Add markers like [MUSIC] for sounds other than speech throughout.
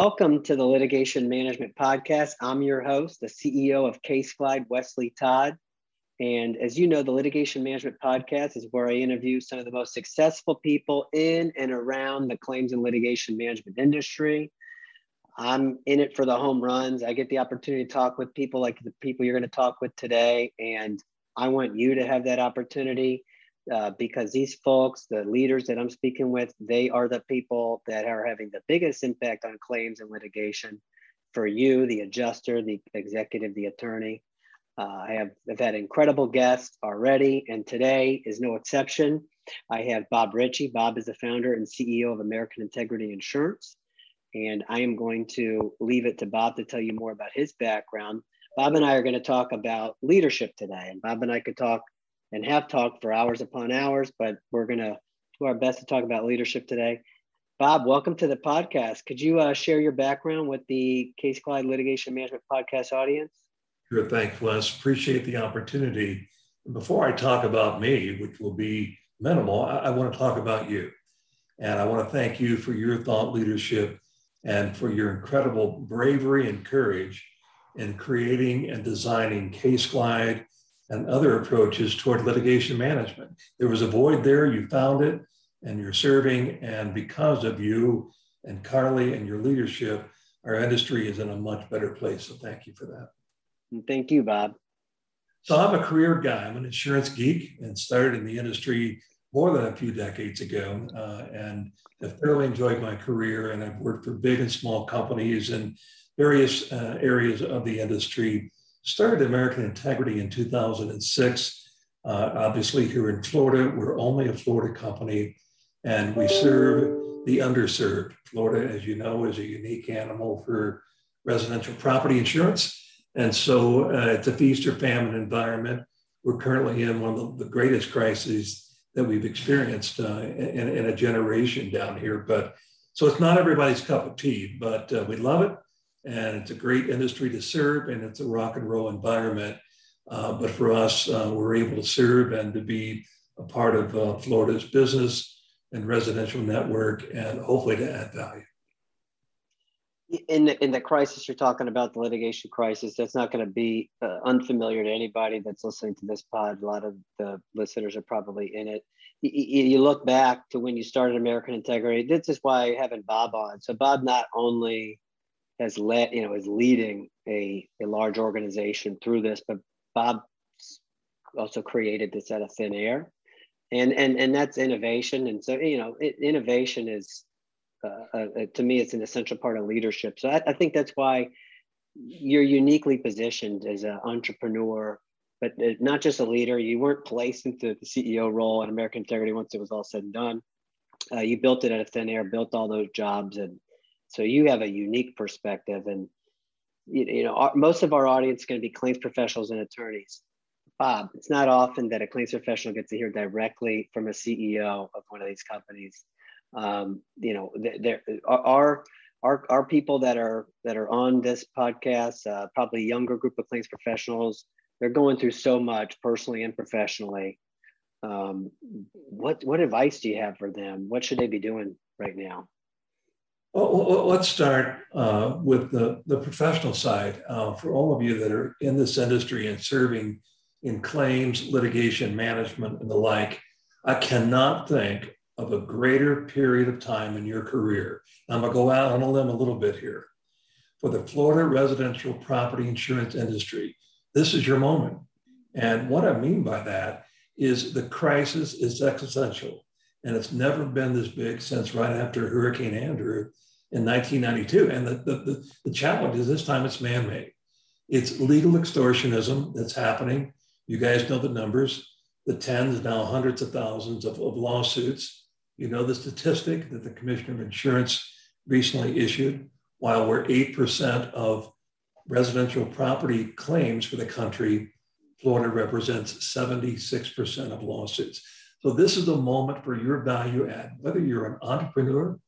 Welcome to the Litigation Management Podcast. I'm your host, the CEO of CaseGlide, Wesley Todd. And as you know, the Litigation Management Podcast is where I interview some of the most successful people in and around the claims and litigation management industry. I'm in it for the home runs. I get the opportunity to talk with people like the people you're going to talk with today. And I want you to have that opportunity uh, because these folks, the leaders that I'm speaking with, they are the people that are having the biggest impact on claims and litigation for you, the adjuster, the executive, the attorney. Uh, I have I've had incredible guests already, and today is no exception. I have Bob Ritchie. Bob is the founder and CEO of American Integrity Insurance. And I am going to leave it to Bob to tell you more about his background. Bob and I are going to talk about leadership today. And Bob and I could talk and have talked for hours upon hours, but we're going to do our best to talk about leadership today. Bob, welcome to the podcast. Could you uh, share your background with the CaseGlide Litigation Management Podcast audience? Sure, thanks, Wes. Appreciate the opportunity. Before I talk about me, which will be minimal, I, I want to talk about you. And I want to thank you for your thought leadership and for your incredible bravery and courage in creating and designing CaseGlide and other approaches toward litigation management. There was a void there, you found it, and you're serving. And because of you and Carly and your leadership, our industry is in a much better place. So thank you for that. Thank you, Bob. So I'm a career guy. I'm an insurance geek and started in the industry more than a few decades ago uh, and have thoroughly enjoyed my career. And I've worked for big and small companies in various uh, areas of the industry started American Integrity in 2006. Uh, obviously, here in Florida, we're only a Florida company and we serve the underserved. Florida, as you know, is a unique animal for residential property insurance. And so uh, it's a feast or famine environment. We're currently in one of the, greatest crises that we've experienced uh, in, in, a generation down here. But so it's not everybody's cup of tea, but uh, we love it and it's a great industry to serve and it's a rock and roll environment. Uh, but for us, uh, we're able to serve and to be a part of uh, Florida's business and residential network and hopefully to add value. In the, in the crisis you're talking about, the litigation crisis, that's not going to be uh, unfamiliar to anybody that's listening to this pod. A lot of the listeners are probably in it. You, you look back to when you started American Integrity. This is why having Bob on. So Bob not only has led, you know, is leading a, a large organization through this, but Bob also created this out of thin air. And, and, and that's innovation. And so, you know, it, innovation is, uh, uh, to me, it's an essential part of leadership. So I, I think that's why you're uniquely positioned as an entrepreneur, but not just a leader. You weren't placed into the CEO role at American Integrity once it was all said and done. Uh, you built it out of thin air, built all those jobs, and so you have a unique perspective, and you, you know our, most of our audience is going to be claims professionals and attorneys. Bob, it's not often that a claims professional gets to hear directly from a CEO of one of these companies. Um, you know, there are our, our people that are that are on this podcast, uh, probably younger group of claims professionals. They're going through so much personally and professionally. Um, what what advice do you have for them? What should they be doing right now? Well, let's start uh, with the, the professional side. Uh, for all of you that are in this industry and serving in claims, litigation management, and the like, I cannot think of a greater period of time in your career. I'm going to go out on a limb a little bit here. For the Florida residential property insurance industry, this is your moment. And what I mean by that is the crisis is existential and it's never been this big since right after Hurricane Andrew in 1992. And the, the, the, the challenge is this time it's man made. It's legal extortionism that's happening. You guys know the numbers the tens, now hundreds of thousands of, of lawsuits. You know the statistic that the Commissioner of Insurance recently issued. While we're 8% of residential property claims for the country, Florida represents 76% of lawsuits. So this is a moment for your value add, whether you're an entrepreneur,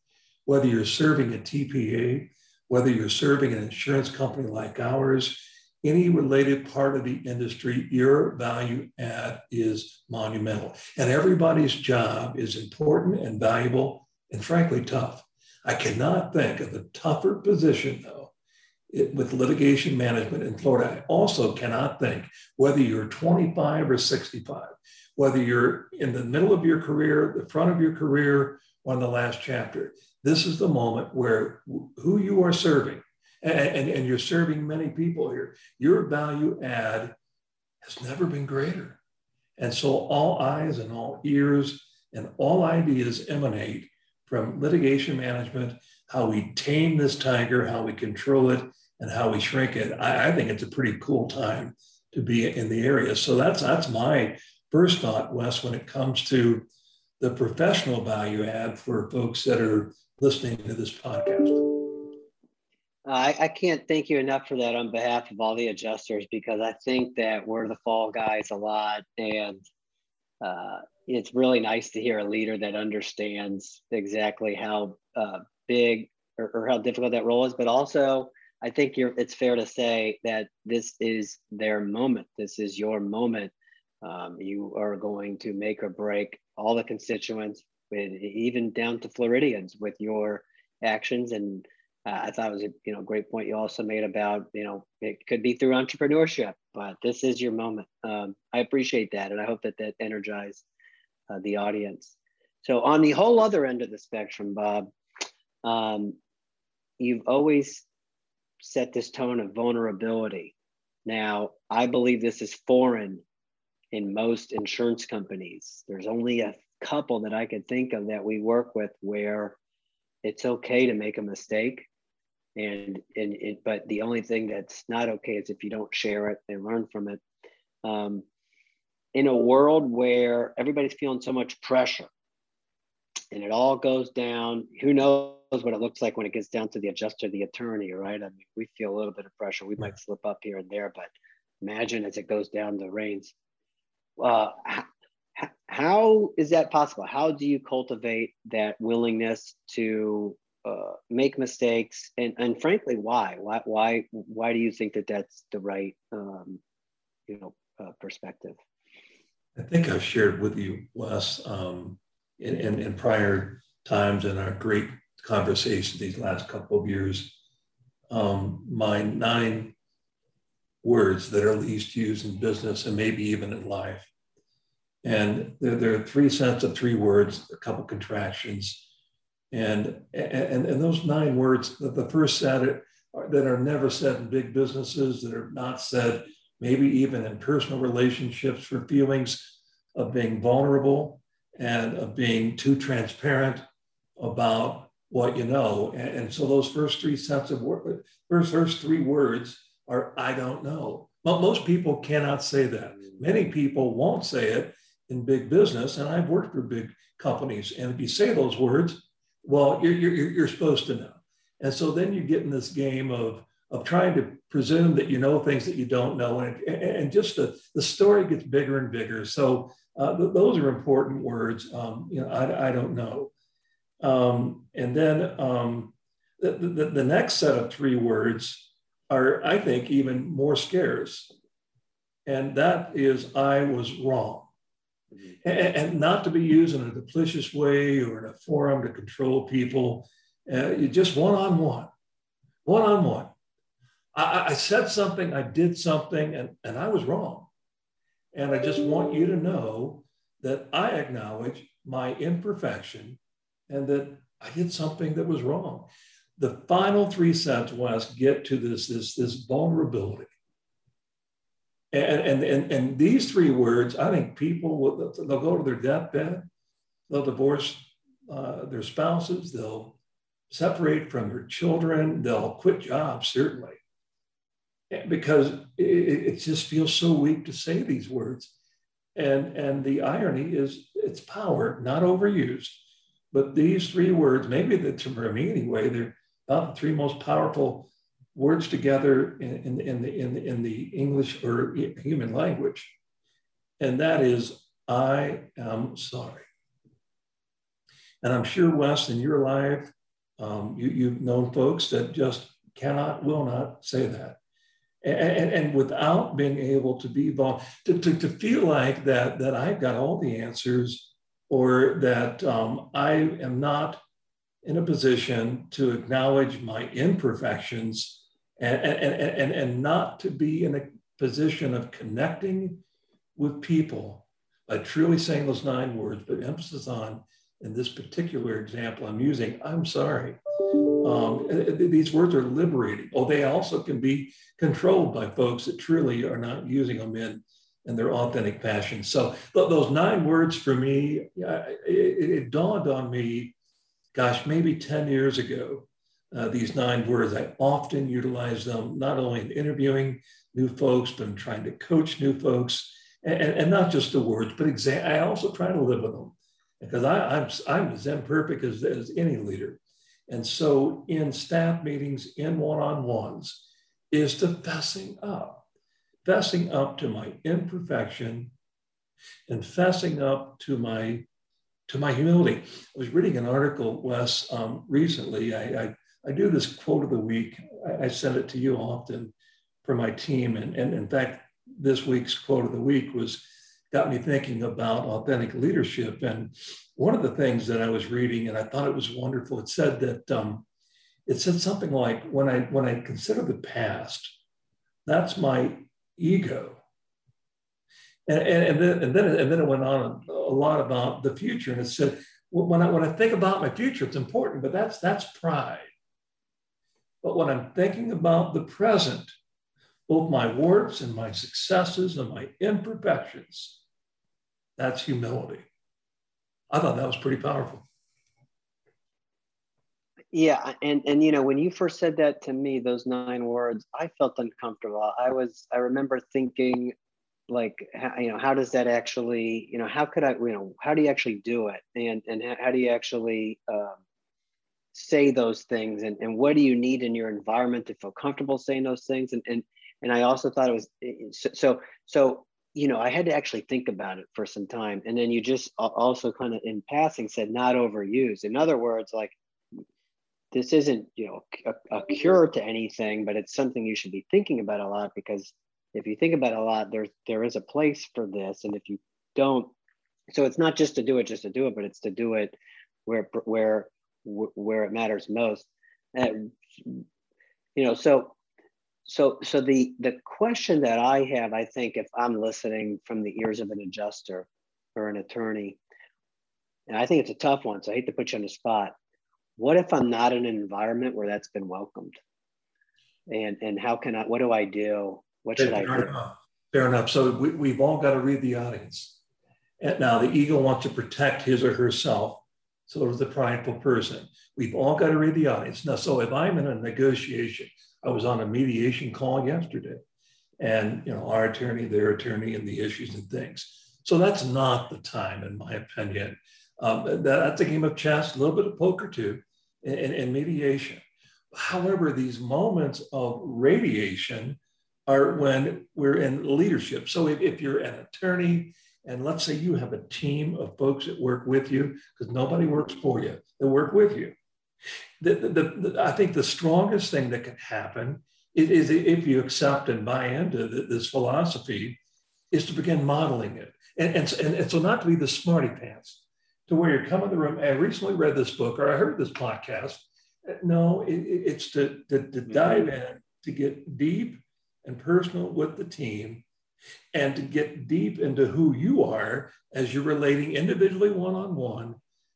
whether you're serving a TPA, whether you're serving an insurance company like ours, any related part of the industry, your value add is monumental. And everybody's job is important and valuable and frankly tough. I cannot think of a tougher position, though, it, with litigation management in Florida. I also cannot think whether you're 25 or 65, whether you're in the middle of your career, the front of your career, or in the last chapter. This is the moment where who you are serving, and, and, and you're serving many people here, your value add has never been greater. And so all eyes and all ears and all ideas emanate from litigation management, how we tame this tiger, how we control it, and how we shrink it. I, I think it's a pretty cool time to be in the area. So that's that's my first thought, Wes, when it comes to the professional value add for folks that are listening to this podcast. I, I, can't thank you enough for that on behalf of all the adjusters because I think that we're the fall guys a lot. And uh, it's really nice to hear a leader that understands exactly how uh, big or, or, how difficult that role is. But also, I think it's fair to say that this is their moment. This is your moment. Um, you are going to make or break all the constituents, with, even down to Floridians, with your actions and uh, I thought it was a you know great point you also made about you know it could be through entrepreneurship, but this is your moment. Um, I appreciate that, and I hope that that energized uh, the audience. So on the whole other end of the spectrum, Bob, um, you've always set this tone of vulnerability. Now, I believe this is foreign in most insurance companies. There's only a couple that I could think of that we work with where it's okay to make a mistake. And and it, but the only thing that's not okay is if you don't share it and learn from it. Um, in a world where everybody's feeling so much pressure and it all goes down who knows what it looks like when it gets down to the adjuster the attorney right? I mean we feel a little bit of pressure. We might slip up here and there but imagine as it goes down the reins uh, how is that possible? How do you cultivate that willingness to uh, make mistakes? And and frankly why? Why why why do you think that that's the right um, you know uh, perspective? I think i've shared with you wes um, in, in, in, prior times in our great conversation these last couple of years. Um, my nine words that are least used in business and maybe even in life and there, there are three sets of three words a couple contractions and, and, and those nine words, that the first set that are never said in big businesses, that are not said maybe even in personal relationships for feelings of being vulnerable and of being too transparent about what you know. And, and so those first three sets of words, first, first three words are I don't know. But most people cannot say that. Many people won't say it in big business. And I've worked for big companies. And if you say those words, well, you're, you're, you're supposed to know. And so then you get in this game of, of trying to presume that you know things that you don't know. And, and just the, the story gets bigger and bigger. So uh, th- those are important words. Um, you know, I, I don't know. Um, and then um, the, the, the next set of three words are, I think, even more scarce. And that is, I was wrong and, and, not to be used in a duplicitous way or in a forum to control people. Uh, you just one on one, one on one. I, said something, I did something, and, and I was wrong. And I just want you to know that I acknowledge my imperfection and that I did something that was wrong. The final three sets, Wes, get to this, this, this vulnerability. And, and, and, and these three words, I think people will, they'll go to their deathbed, they'll divorce uh, their spouses, they'll separate from their children, they'll quit jobs, certainly, because it, it just feels so weak to say these words. And, and the irony is it's power, not overused. But these three words, maybe the, for me anyway, they're the three most powerful words together in, in, in, the, in, in the English or human language. And that is, I am sorry. And I'm sure, Wes, in your life, um, you, you've known folks that just cannot, will not say that. And, and, and without being able to be vulnerable, to, to, to, feel like that, that I've got all the answers or that um, I am not in a position to acknowledge my imperfections and, and, and, and not to be in a position of connecting with people by truly saying those nine words, but emphasis on, in this particular example I'm using, I'm sorry. Um, these words are liberating. Oh, they also can be controlled by folks that truly are not using them in, in their authentic fashion. So those nine words for me, it, it dawned on me, gosh, maybe 10 years ago, uh, these nine words. I often utilize them not only in interviewing new folks, but in trying to coach new folks, and, and not just the words, but exa- I also try to live with them because I, am I'm, I'm as imperfect as, as any leader. And so in staff meetings, in one-on-ones, is to fessing up, fessing up to my imperfection and fessing up to my to my humility. I was reading an article, Wes, um, recently. I, I, I, do this quote of the week. I, I, send it to you often for my team. And, and in fact, this week's quote of the week was got me thinking about authentic leadership. And one of the things that I was reading, and I thought it was wonderful, it said that um, it said something like, when I when I consider the past, that's my ego. And, and, and, then, and, then, and then it went on a lot about the future. And it said, when I, when I think about my future, it's important, but that's, that's pride. But when I'm thinking about the present, both my warts and my successes and my imperfections, that's humility. I thought that was pretty powerful. Yeah, and and you know when you first said that to me, those nine words, I felt uncomfortable. I was I remember thinking like how, you know how does that actually you know how could i you know how do you actually do it? And and how do you actually um, say those things? And, and what do you need in your environment to feel comfortable saying those things? And and and i also thought it was so so you know i had to actually think about it for some time. And then you just also kind of in passing said not overused. In other words like this isn't you know a, a cure to anything but it's something you should be thinking about a lot because if you think about it a lot, there's there is a place for this, and if you don't, so it's not just to do it just to do it, but it's to do it where where where it matters most. And you know, so so so the the question that I have, I think, if I'm listening from the ears of an adjuster or an attorney, and I think it's a tough one, so I hate to put you on the spot. What if I'm not in an environment where that's been welcomed? And and how can I? What do I do? What should fair I do? Enough. Fair enough. So we, we've all got to read the audience. And now the ego wants to protect his or herself. So there's the prideful person. We've all got to read the audience. Now, so if I'm in a negotiation, I was on a mediation call yesterday, and you know, our attorney, their attorney, and the issues and things. So that's not the time, in my opinion. Um, that's a game of chess, a little bit of poker too, and mediation. However, these moments of radiation are when we're in leadership. So if, if you're an attorney, and let's say you have a team of folks that work with you, because nobody works for you, they work with you. The, the, the, I think the strongest thing that can happen is, is if you accept and buy into this philosophy, is to begin modeling it. And, and, and, so not to be the smarty pants, to where you come in the room. I recently read this book or I heard this podcast. No, it, it's to, to, to mm-hmm. dive in, to get deep and personal with the team and to get deep into who you are as you're relating individually one-on-one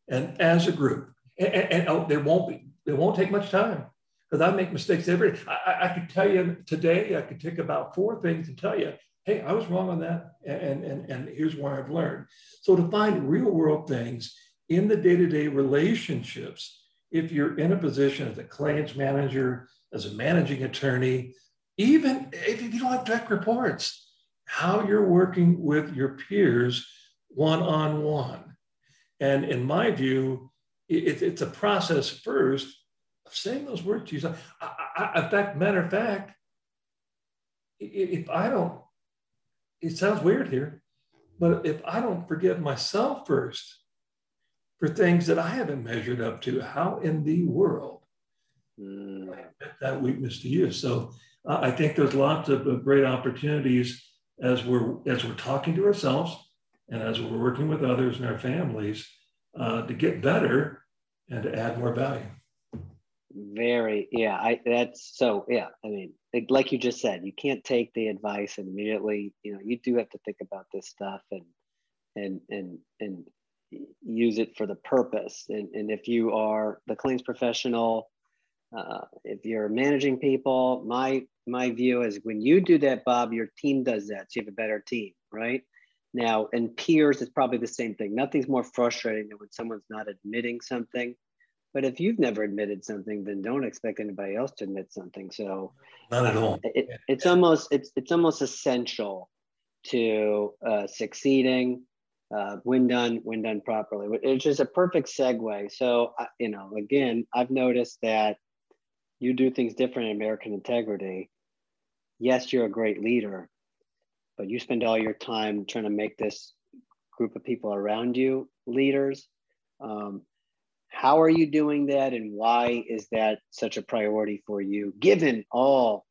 and as a group. And, and, and oh, there won't be, it won't take much time because I make mistakes every day. I, I could tell you today, I could take about four things and tell you, hey, I was wrong on that. And, and, and here's where I've learned. So to find real world things in the day-to-day relationships, if you're in a position as a claims manager, as a managing attorney, even if you don't have direct reports, how you're working with your peers one on one. And in my view, it, it's a process first of saying those words to yourself. I, I, in fact, matter of fact, if I don't, it sounds weird here, but if I don't forgive myself first for things that I haven't measured up to, how in the world mm. I admit that weakness to you? So I think there's lots of great opportunities as we're as we're talking to ourselves and as we're working with others and our families uh, to get better and to add more value. Very, yeah. I that's so yeah. I mean, like you just said, you can't take the advice and immediately. You know, you do have to think about this stuff and and and and use it for the purpose. And and if you are the claims professional, uh, if you're managing people, my my view is when you do that, Bob, your team does that. So you have a better team, right? Now, and peers is probably the same thing. Nothing's more frustrating than when someone's not admitting something. But if you've never admitted something, then don't expect anybody else to admit something. So not at all. It, it's almost it's it's almost essential to uh, succeeding uh, when done when done properly. It's just a perfect segue. So you know, again, I've noticed that you do things different in American Integrity. Yes, you're a great leader, but you spend all your time trying to make this group of people around you leaders. Um, how are you doing that, and why is that such a priority for you, given all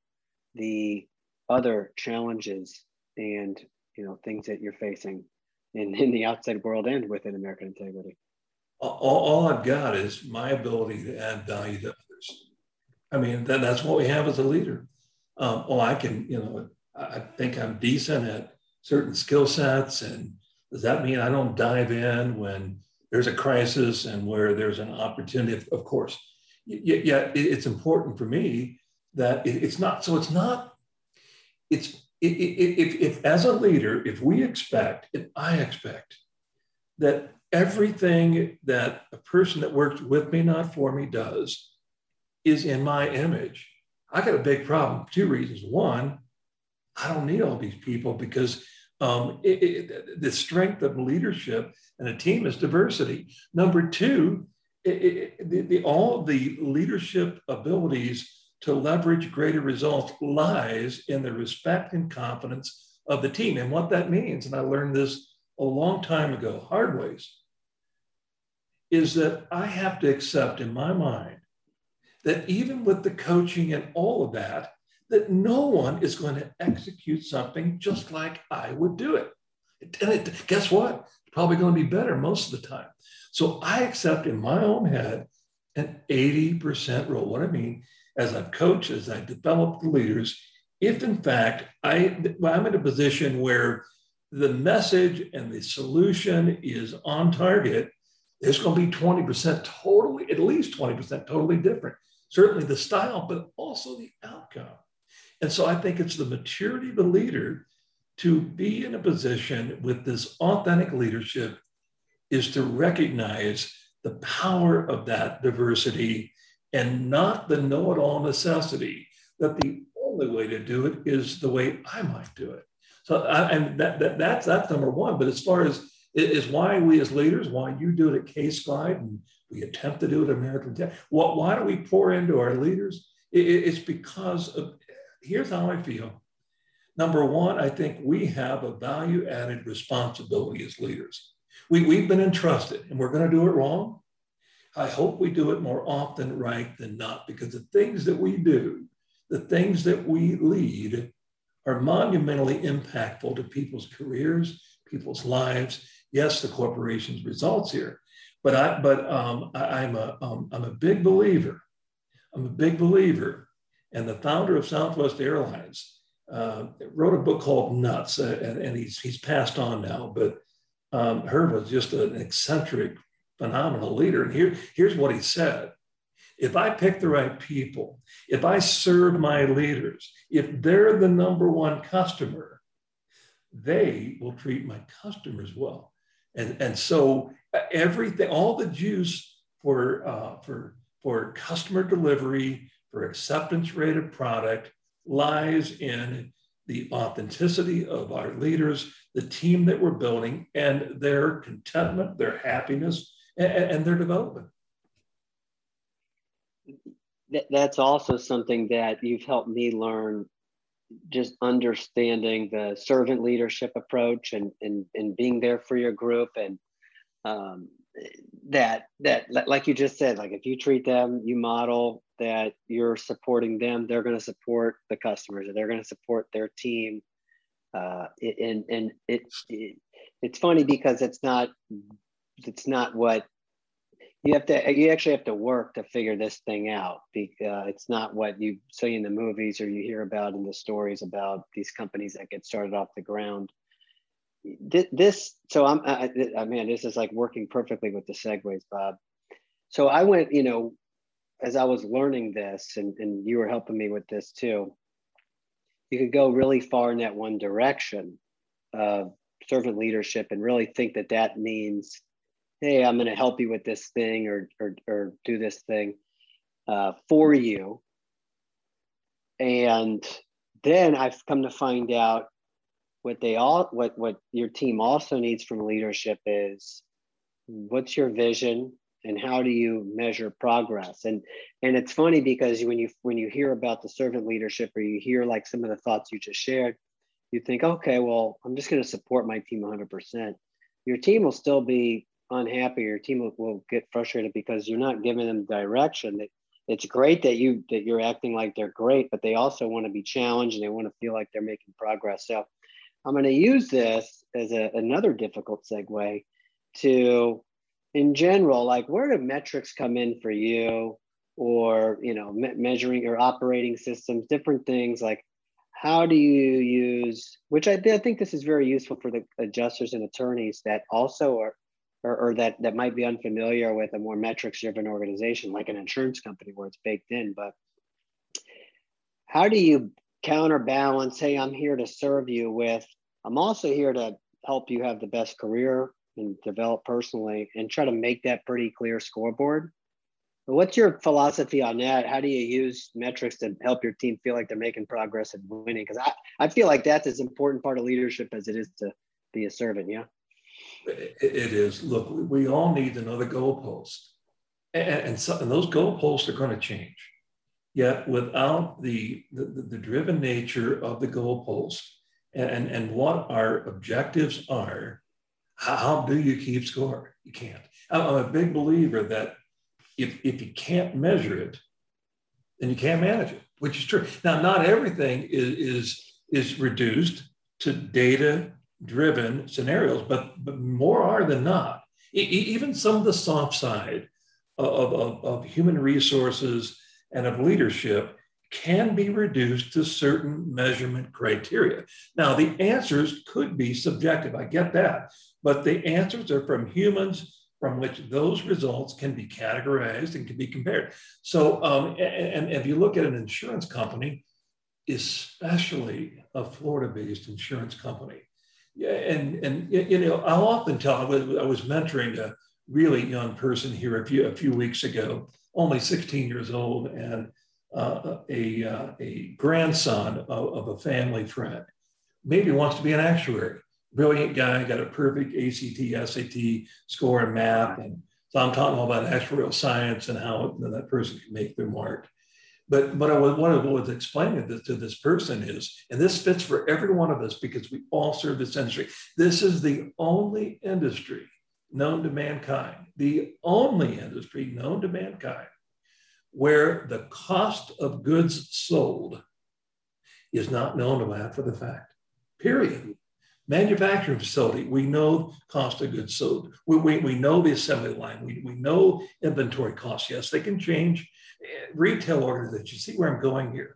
the other challenges and you know things that you're facing in, in the outside world and within American Integrity? All, all I've got is my ability to add value to. I mean, that, that's what we have as a leader. Um, oh, I can, you know, I think I'm decent at certain skill sets. And does that mean I don't dive in when there's a crisis and where there's an opportunity? Of course. Yet, it's important for me that it's not, so it's not, it's, if, if as a leader, if we expect, if I expect that everything that a person that works with me, not for me, does is in my image, I got a big problem. Two reasons. One, I don't need all these people because um, it, it, the strength of leadership and a team is diversity. Number two, it, the, the, all the leadership abilities to leverage greater results lies in the respect and confidence of the team. And what that means, and I learned this a long time ago, hard ways, is that I have to accept in my mind that even with the coaching and all of that, that no one is going to execute something just like I would do it. And it, guess what? Probably going to be better most of the time. So I accept in my own head an 80% rule. What I mean, as I've coached, as I develop the leaders, if in fact I, I'm in a position where the message and the solution is on target, there's going to be 20% totally, at least 20% totally different. Certainly the style, but also the outcome. And so I think it's the maturity of the leader to be in a position with this authentic leadership is to recognize the power of that diversity and not the know it all necessity that the only way to do it is the way I might do it. So, I, and that, that, that's, that's number one. But as far as is why we as leaders, why you do it at CaseGlide and we attempt to do it American what, why do we pour into our leaders? It, it's because of here's how I feel. Number one, I think we have a value added responsibility as leaders. We, we've been entrusted and we're going to do it wrong. I hope we do it more often right than not because the things that we do, the things that we lead, are monumentally impactful to people's careers, people's lives. Yes, the corporation's results here, but I but um, I, am a am um, a big believer. I'm a big believer and the founder of Southwest Airlines uh, wrote a book called Nuts, uh, and, and, he's, he's passed on now. But um, Herb was just an eccentric, phenomenal leader. And here, here's what he said If I pick the right people, if I serve my leaders, if they're the number one customer, they will treat my customers well. And, and so everything, all the juice for, uh, for, for customer delivery, for acceptance rate of product lies in the authenticity of our leaders, the team that we're building, and their contentment, their happiness, and, and their development. That's also something that you've helped me learn just understanding the servant leadership approach and, and, and being there for your group and um, that that like you just said like if you treat them you model that you're supporting them they're going to support the customers they're going to support their team. Uh, and and it, it it's funny because it's not it's not what you have to you actually have to work to figure this thing out because it's not what you see in the movies or you hear about in the stories about these companies that get started off the ground this so i'm I, I mean this is like working perfectly with the segues bob. So i went you know as i was learning this and, and you were helping me with this too you could go really far in that one direction of servant leadership and really think that that means hey i'm going to help you with this thing or or, or do this thing uh, for you. And then i've come to find out what they all what what your team also needs from leadership is what's your vision and how do you measure progress? And and it's funny because when you when you hear about the servant leadership or you hear like some of the thoughts you just shared you think okay well i'm just going to support my team 100% your team will still be unhappy. Your team will, will get frustrated because you're not giving them direction. That it's great that you that you're acting like they're great but they also want to be challenged and they want to feel like they're making progress. So I'm going to use this as a, another difficult segue to, in general, like where do metrics come in for you, or you know, me- measuring your operating systems, different things like how do you use? Which I, I think this is very useful for the adjusters and attorneys that also are. Or, or that, that might be unfamiliar with a more metrics driven organization like an insurance company where it's baked in but how do you counterbalance hey i'm here to serve you with i'm also here to help you have the best career and develop personally and try to make that pretty clear scoreboard. What's your philosophy on that? How do you use metrics to help your team feel like they're making progress and winning? Because I, I feel like that's as important part of leadership as it is to be a servant yeah? It is. Look we all need another goalpost. And, and, so, and those goalposts are going to change Yet without the, the, the driven nature of the goalpost and, and what our objectives are, how do you keep score? You can't. I'm a big believer that if, if you can't measure it, then you can't manage it, which is true. Now, not everything is, is, is reduced to data driven scenarios, but, but more are than not. even some of the soft side of, of, of human resources and of leadership can be reduced to certain measurement criteria. Now, the answers could be subjective, I get that, but the answers are from humans from which those results can be categorized and can be compared. So, um, and, and if you look at an insurance company, especially a Florida-based insurance company, and and you know, I'll often tell. I was, I was mentoring a really young person here a few a few weeks ago, only 16 years old and uh, a, uh, a grandson of, of, a family friend. Maybe wants to be an actuary. Brilliant guy, got a perfect ACT, SAT score in math. And so I'm talking all about actuarial science and how that person can make their mark. But, but I was, what I was explaining this, to this person is, and this fits for every one of us because we all serve this industry. This is the only industry known to mankind, the only industry known to mankind where the cost of goods sold is not known after the fact, period. Manufacturing facility, we know cost of goods sold. We, we, we know the assembly line. We, we know inventory costs. Yes, they can change. Retail order that you see where I'm going here.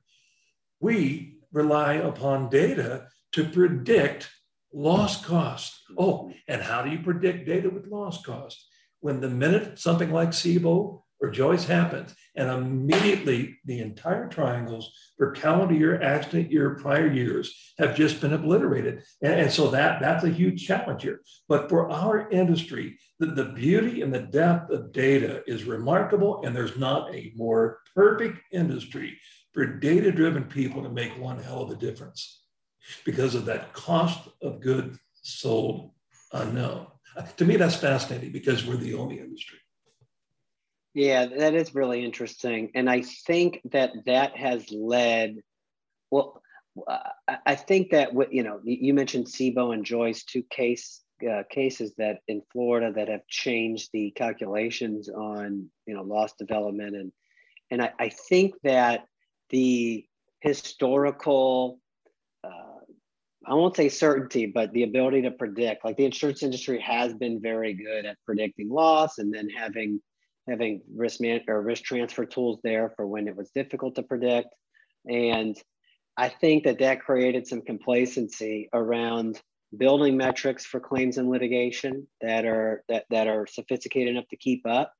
We rely upon data to predict loss cost. Oh, and how do you predict data with loss cost? When the minute something like Sebo or Joyce happens, and immediately the entire triangles for calendar year, accident year, prior years have just been obliterated. And, and so that, that's a huge challenge here. But for our industry, the, the beauty and the depth of data is remarkable, and there's not a more perfect industry for data driven people to make one hell of a difference because of that cost of good sold unknown. To me, that's fascinating because we're the only industry. Yeah, that is really interesting. And I think that that has led, well, I think that what you know, you mentioned Sebo and Joyce, two case uh, cases that in Florida that have changed the calculations on you know loss development and and I, I think that the historical I won't say certainty, but the ability to predict. Like the insurance industry has been very good at predicting loss and then having having risk man or risk transfer tools there for when it was difficult to predict. And I think that that created some complacency around building metrics for claims and litigation that are that, that are sophisticated enough to keep up.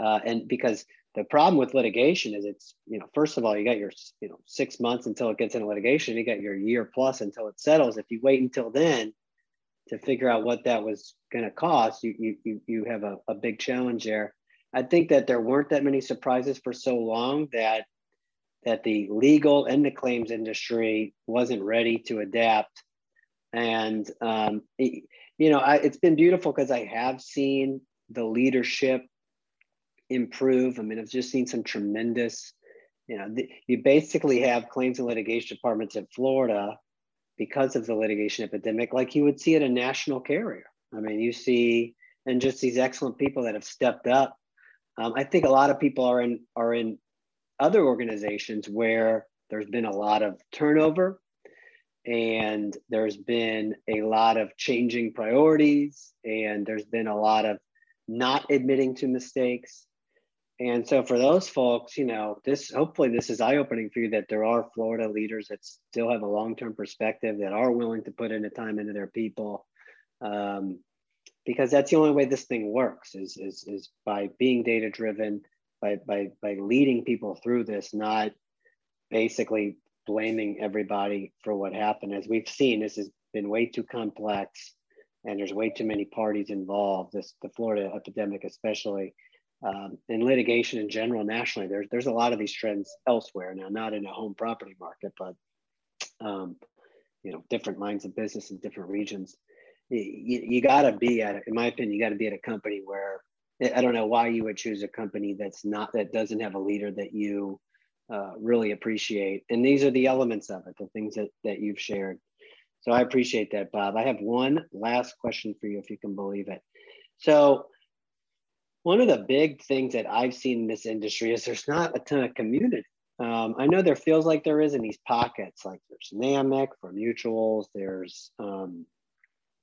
Uh, and because the problem with litigation is it's you know first of all you got your you know six months until it gets into litigation. You got your year plus until it settles. If you wait until then to figure out what that was going to cost you you you have a, a big challenge there. I think that there weren't that many surprises for so long that that the legal and the claims industry wasn't ready to adapt. And um, it, you know I, it's been beautiful because i have seen the leadership improve. I mean, I've just seen some tremendous, you know, the, you basically have claims and litigation departments in Florida because of the litigation epidemic, like you would see at a national carrier. I mean, you see, and just these excellent people that have stepped up. Um, I think a lot of people are in are in other organizations where there's been a lot of turnover and there's been a lot of changing priorities and there's been a lot of not admitting to mistakes and so for those folks, you know, this hopefully this is eye-opening for you that there are Florida leaders that still have a long-term perspective that are willing to put in the time into their people. Um, because that's the only way this thing works is, is, is by being data driven, by, by, by leading people through this, not basically blaming everybody for what happened. As we've seen, this has been way too complex and there's way too many parties involved, this the Florida epidemic especially um, in litigation in general nationally there's there's a lot of these trends elsewhere now not in a home property market but um, you know different lines of business in different regions. You, you got to be at in my opinion you got to be at a company where i don't know why you would choose a company that's not that doesn't have a leader that you uh, really appreciate. And these are the elements of it the things that that you've shared. So i appreciate that bob. I have one last question for you if you can believe it. So one of the big things that I've seen in this industry is there's not a ton of community. Um, I know there feels like there is in these pockets, like there's NAMIC for mutuals, there's um,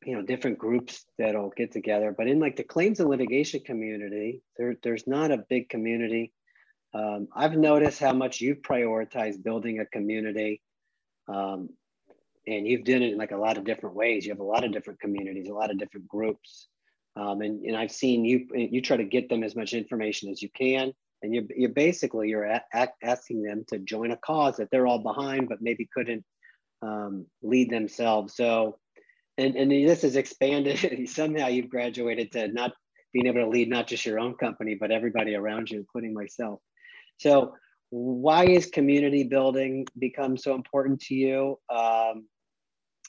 you know different groups that'll get together, but in like the claims and litigation community, there, there's not a big community. Um, I've noticed how much you prioritize building a community, um, and you've done it in like a lot of different ways. You have a lot of different communities, a lot of different groups. Um, and, and I've seen you, you try to get them as much information as you can. And you're, you're basically, you're a, a, asking them to join a cause that they're all behind, but maybe couldn't um, lead themselves. So, and, and this has expanded. [LAUGHS] Somehow you've graduated to not being able to lead not just your own company, but everybody around you, including myself. So why is community building become so important to you? Um,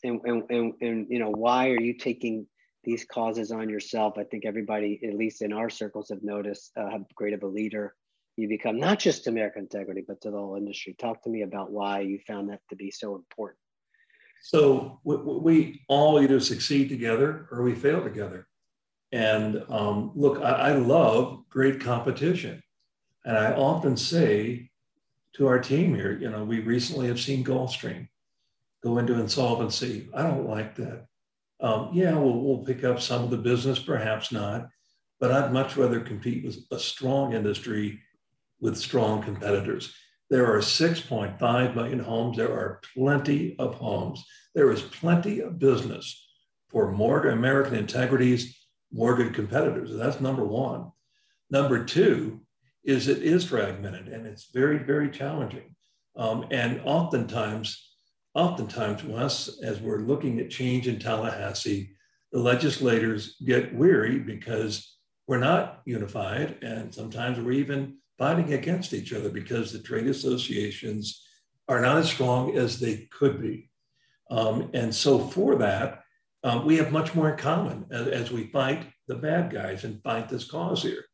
and, and, and, and, you know, why are you taking these causes on yourself. I think everybody, at least in our circles, have noticed uh, how great of a leader you become, not just to American Integrity, but to the whole industry. Talk to me about why you found that to be so important. So we, we all either succeed together or we fail together. And um, look, I, I love great competition. And I often say to our team here, you know, we recently have seen Gulfstream go into insolvency. I don't like that. Um, yeah, we'll, we'll pick up some of the business, perhaps not, but I'd much rather compete with a strong industry with strong competitors. There are 6.5 million homes. There are plenty of homes. There is plenty of business for more American integrities, more good competitors. That's number one. Number two is it is fragmented and it's very, very challenging. Um, and oftentimes, oftentimes, us, as we're looking at change in Tallahassee, the legislators get weary because we're not unified, and sometimes we're even fighting against each other because the trade associations are not as strong as they could be. Um, and so, for that, um, we have much more in common as, as, we fight the bad guys and fight this cause here.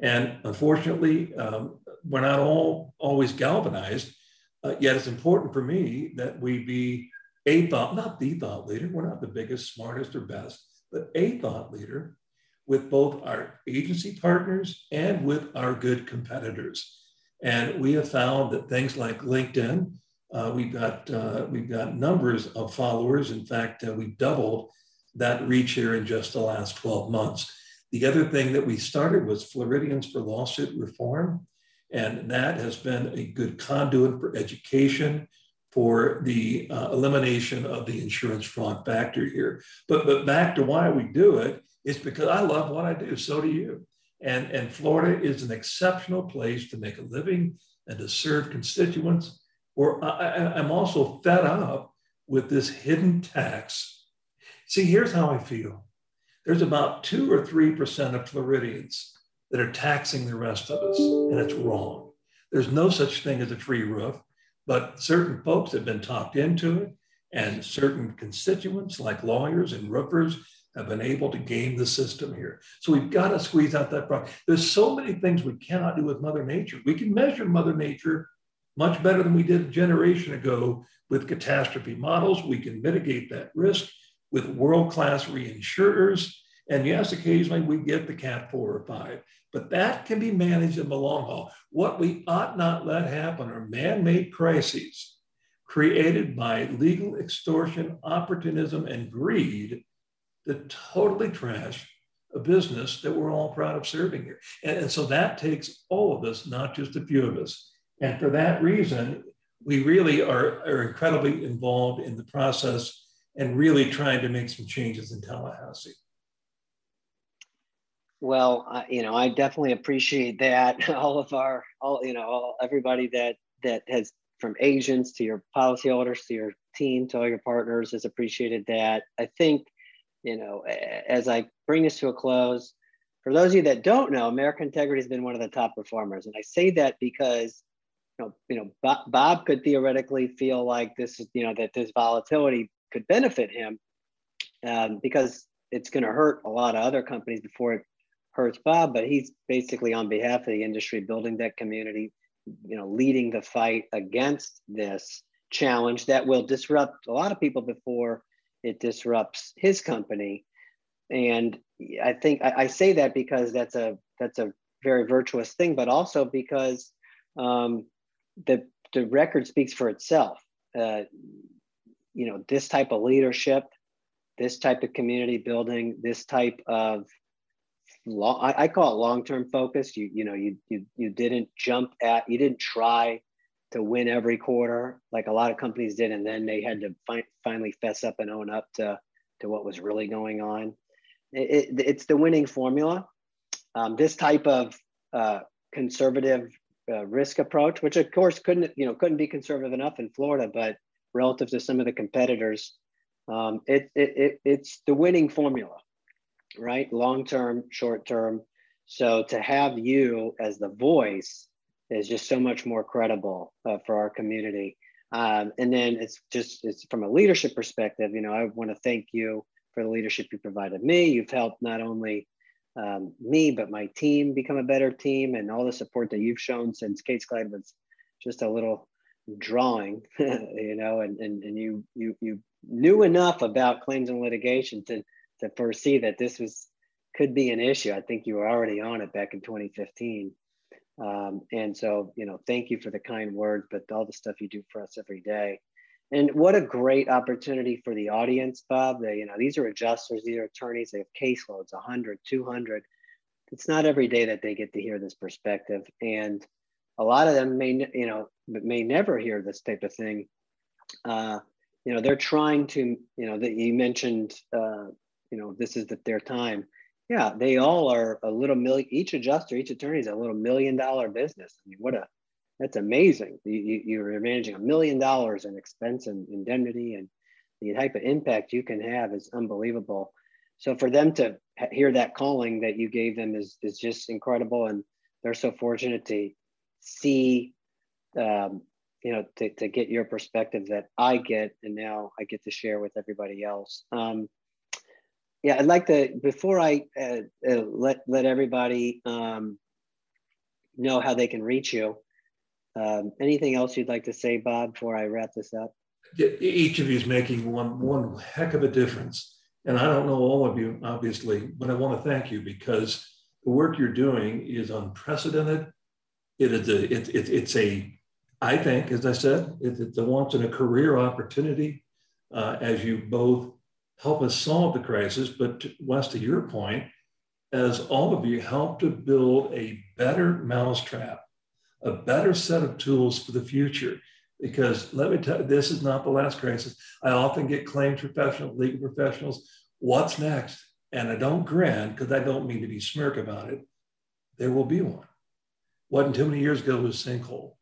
And unfortunately, um, we're not all always galvanized uh, yet it's important for me that we be a thought, not the thought leader. We're not the biggest, smartest, or best, but a thought leader with both our agency partners and with our good competitors. And we have found that things like LinkedIn, uh, we've got uh, we've got numbers of followers. In fact, uh, we've doubled that reach here in just the last 12 months. The other thing that we started was Floridians for Lawsuit Reform. And that has been a good conduit for education, for the uh, elimination of the insurance fraud factor here. But, but back to why we do it, it's because I love what I do. So do you. And, and Florida is an exceptional place to make a living and to serve constituents. Or I, I'm also fed up with this hidden tax. See, here's how I feel. There's about two or 3% of Floridians that are taxing the rest of us, and it's wrong. There's no such thing as a free roof. But certain folks have been talked into it, and certain constituents, like lawyers and roofers, have been able to game the system here. So we've got to squeeze out that problem. There's so many things we cannot do with Mother Nature. We can measure Mother Nature much better than we did a generation ago with catastrophe models. We can mitigate that risk with world-class reinsurers. And yes, occasionally we get the cat four or five, but that can be managed in the long haul. What we ought not let happen are man made crises created by legal extortion, opportunism, and greed that totally trash a business that we're all proud of serving here. And, and, so that takes all of us, not just a few of us. And for that reason, we really are, are incredibly involved in the process and really trying to make some changes in Tallahassee. Well, uh, you know, I definitely appreciate that. [LAUGHS] all of our, all you know, all, everybody that that has from agents to your policyholders to your team to all your partners has appreciated that. I think, you know, as I bring this to a close, for those of you that don't know, American Integrity has been one of the top performers, and I say that because, you know, you know, Bob, could theoretically feel like this is, you know, that this volatility could benefit him um, because it's going to hurt a lot of other companies before it hurts Bob, but he's basically on behalf of the industry building that community, you know, leading the fight against this challenge that will disrupt a lot of people before it disrupts his company. And I think I, I say that because that's a that's a very virtuous thing, but also because um, the the record speaks for itself. Uh, you know, this type of leadership, this type of community building, this type of long, I, I call it long-term focus. You, you know, you, you, you didn't jump at, you didn't try to win every quarter like a lot of companies did. And then they had to fi- finally fess up and own up to, to what was really going on. It, it, it's the winning formula. Um, this type of uh, conservative uh, risk approach, which of course couldn't, you know, couldn't be conservative enough in Florida, but relative to some of the competitors, um, it, it, it, it's the winning formula right? Long term, short term. So to have you as the voice is just so much more credible uh, for our community. Um, and then it's just it's from a leadership perspective. You know, I want to thank you for the leadership you provided me. You've helped not only um, me but my team become a better team, and all the support that you've shown since CaseGlide was just a little drawing. [LAUGHS] you know, and and and you you you knew enough about claims and litigation to to foresee that this was could be an issue. I think you were already on it back in 2015. Um, and so, you know, thank you for the kind words, but all the stuff you do for us every day. And what a great opportunity for the audience, Bob. They, you know, these are adjusters, these are attorneys, they have caseloads, 100, 200. It's not every day that they get to hear this perspective. And a lot of them may, you know, may never hear this type of thing. Uh, you know, they're trying to, you know, that you mentioned, uh, you know, this is the, their time. Yeah, they all are a little million, each adjuster, each attorney is a little million dollar business. I mean, what a, that's amazing. You, you, are managing a million dollars in expense and indemnity and the type of impact you can have is unbelievable. So for them to hear that calling that you gave them is, is just incredible. And they're so fortunate to see, um, you know, to, to get your perspective that I get, and now I get to share with everybody else. Um, yeah, I'd like to before I uh, uh, let let everybody um, know how they can reach you. Um, anything else you'd like to say, Bob, before I wrap this up? Each of you is making one one heck of a difference, and I don't know all of you, obviously, but I want to thank you because the work you're doing is unprecedented. It is a it, it it's a I think, as I said, it, it's a once in a career opportunity. Uh, as you both help us solve the crisis. But Wes, to your point, as all of you help to build a better mousetrap, a better set of tools for the future. Because let me tell you, this is not the last crisis. I often get claims professionals, legal professionals, what's next? And I don't grin because I don't mean to be smirk about it. There will be one. Wasn't too many years ago it was sinkhole.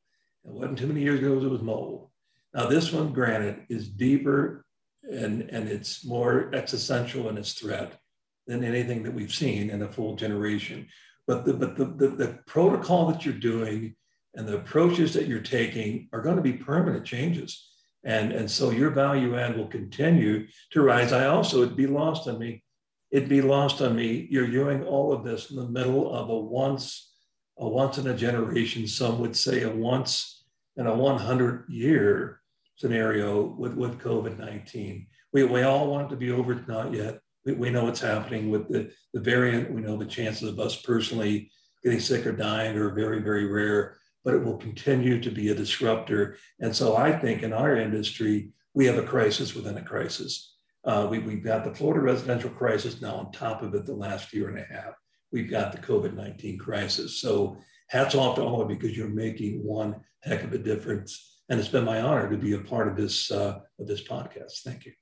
It wasn't too many years ago it was mold. Now this one, granted, is deeper and, and it's more existential in its threat than anything that we've seen in a full generation. But the, but the, the, the protocol that you're doing and the approaches that you're taking are going to be permanent changes. And, and so your value add will continue to rise. I also, it'd be lost on me. It'd be lost on me. You're doing all of this in the middle of a once, a once in a generation, some would say a once in a 100 year scenario with, with COVID 19. We, we all want it to be over, not yet. We, we know what's happening with the, the variant. We know the chances of us personally getting sick or dying are very, very rare, but it will continue to be a disruptor. And so I think in our industry, we have a crisis within a crisis. Uh, we, we've got the Florida residential crisis now on top of it the last year and a half. We've got the COVID 19 crisis. So hats off to all of you because you're making one heck of a difference. And it's been my honor to be a part of this, uh, of this podcast. Thank you.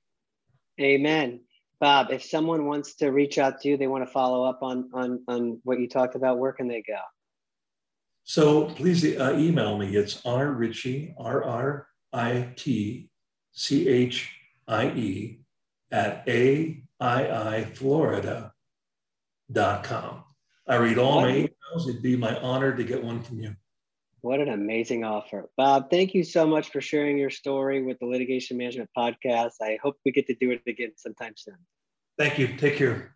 Amen. Bob, if someone wants to reach out to you, they want to follow up on on on what you talked about, where can they go? So please uh, email me. It's R Ritchie, R R I T C H I E at AIIFlorida.com. I read all my emails. It'd be my honor to get one from you. What an amazing offer. Bob, thank you so much for sharing your story with the Litigation Management Podcast. I hope we get to do it again sometime soon. Thank you. Take care.